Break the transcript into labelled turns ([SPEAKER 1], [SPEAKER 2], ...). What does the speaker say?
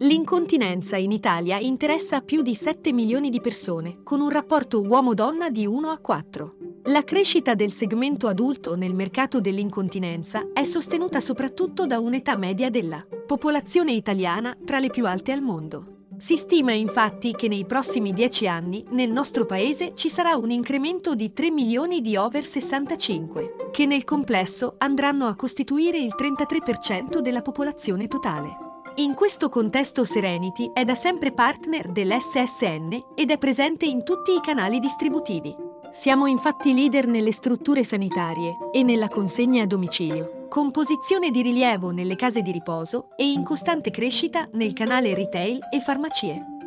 [SPEAKER 1] L'incontinenza in Italia interessa più di 7 milioni di persone, con un rapporto uomo-donna di 1 a 4. La crescita del segmento adulto nel mercato dell'incontinenza è sostenuta soprattutto da un'età media della popolazione italiana tra le più alte al mondo. Si stima infatti che nei prossimi 10 anni nel nostro paese ci sarà un incremento di 3 milioni di over 65, che nel complesso andranno a costituire il 33% della popolazione totale. In questo contesto Serenity è da sempre partner dell'SSN ed è presente in tutti i canali distributivi. Siamo infatti leader nelle strutture sanitarie e nella consegna a domicilio, con posizione di rilievo nelle case di riposo e in costante crescita nel canale retail e farmacie.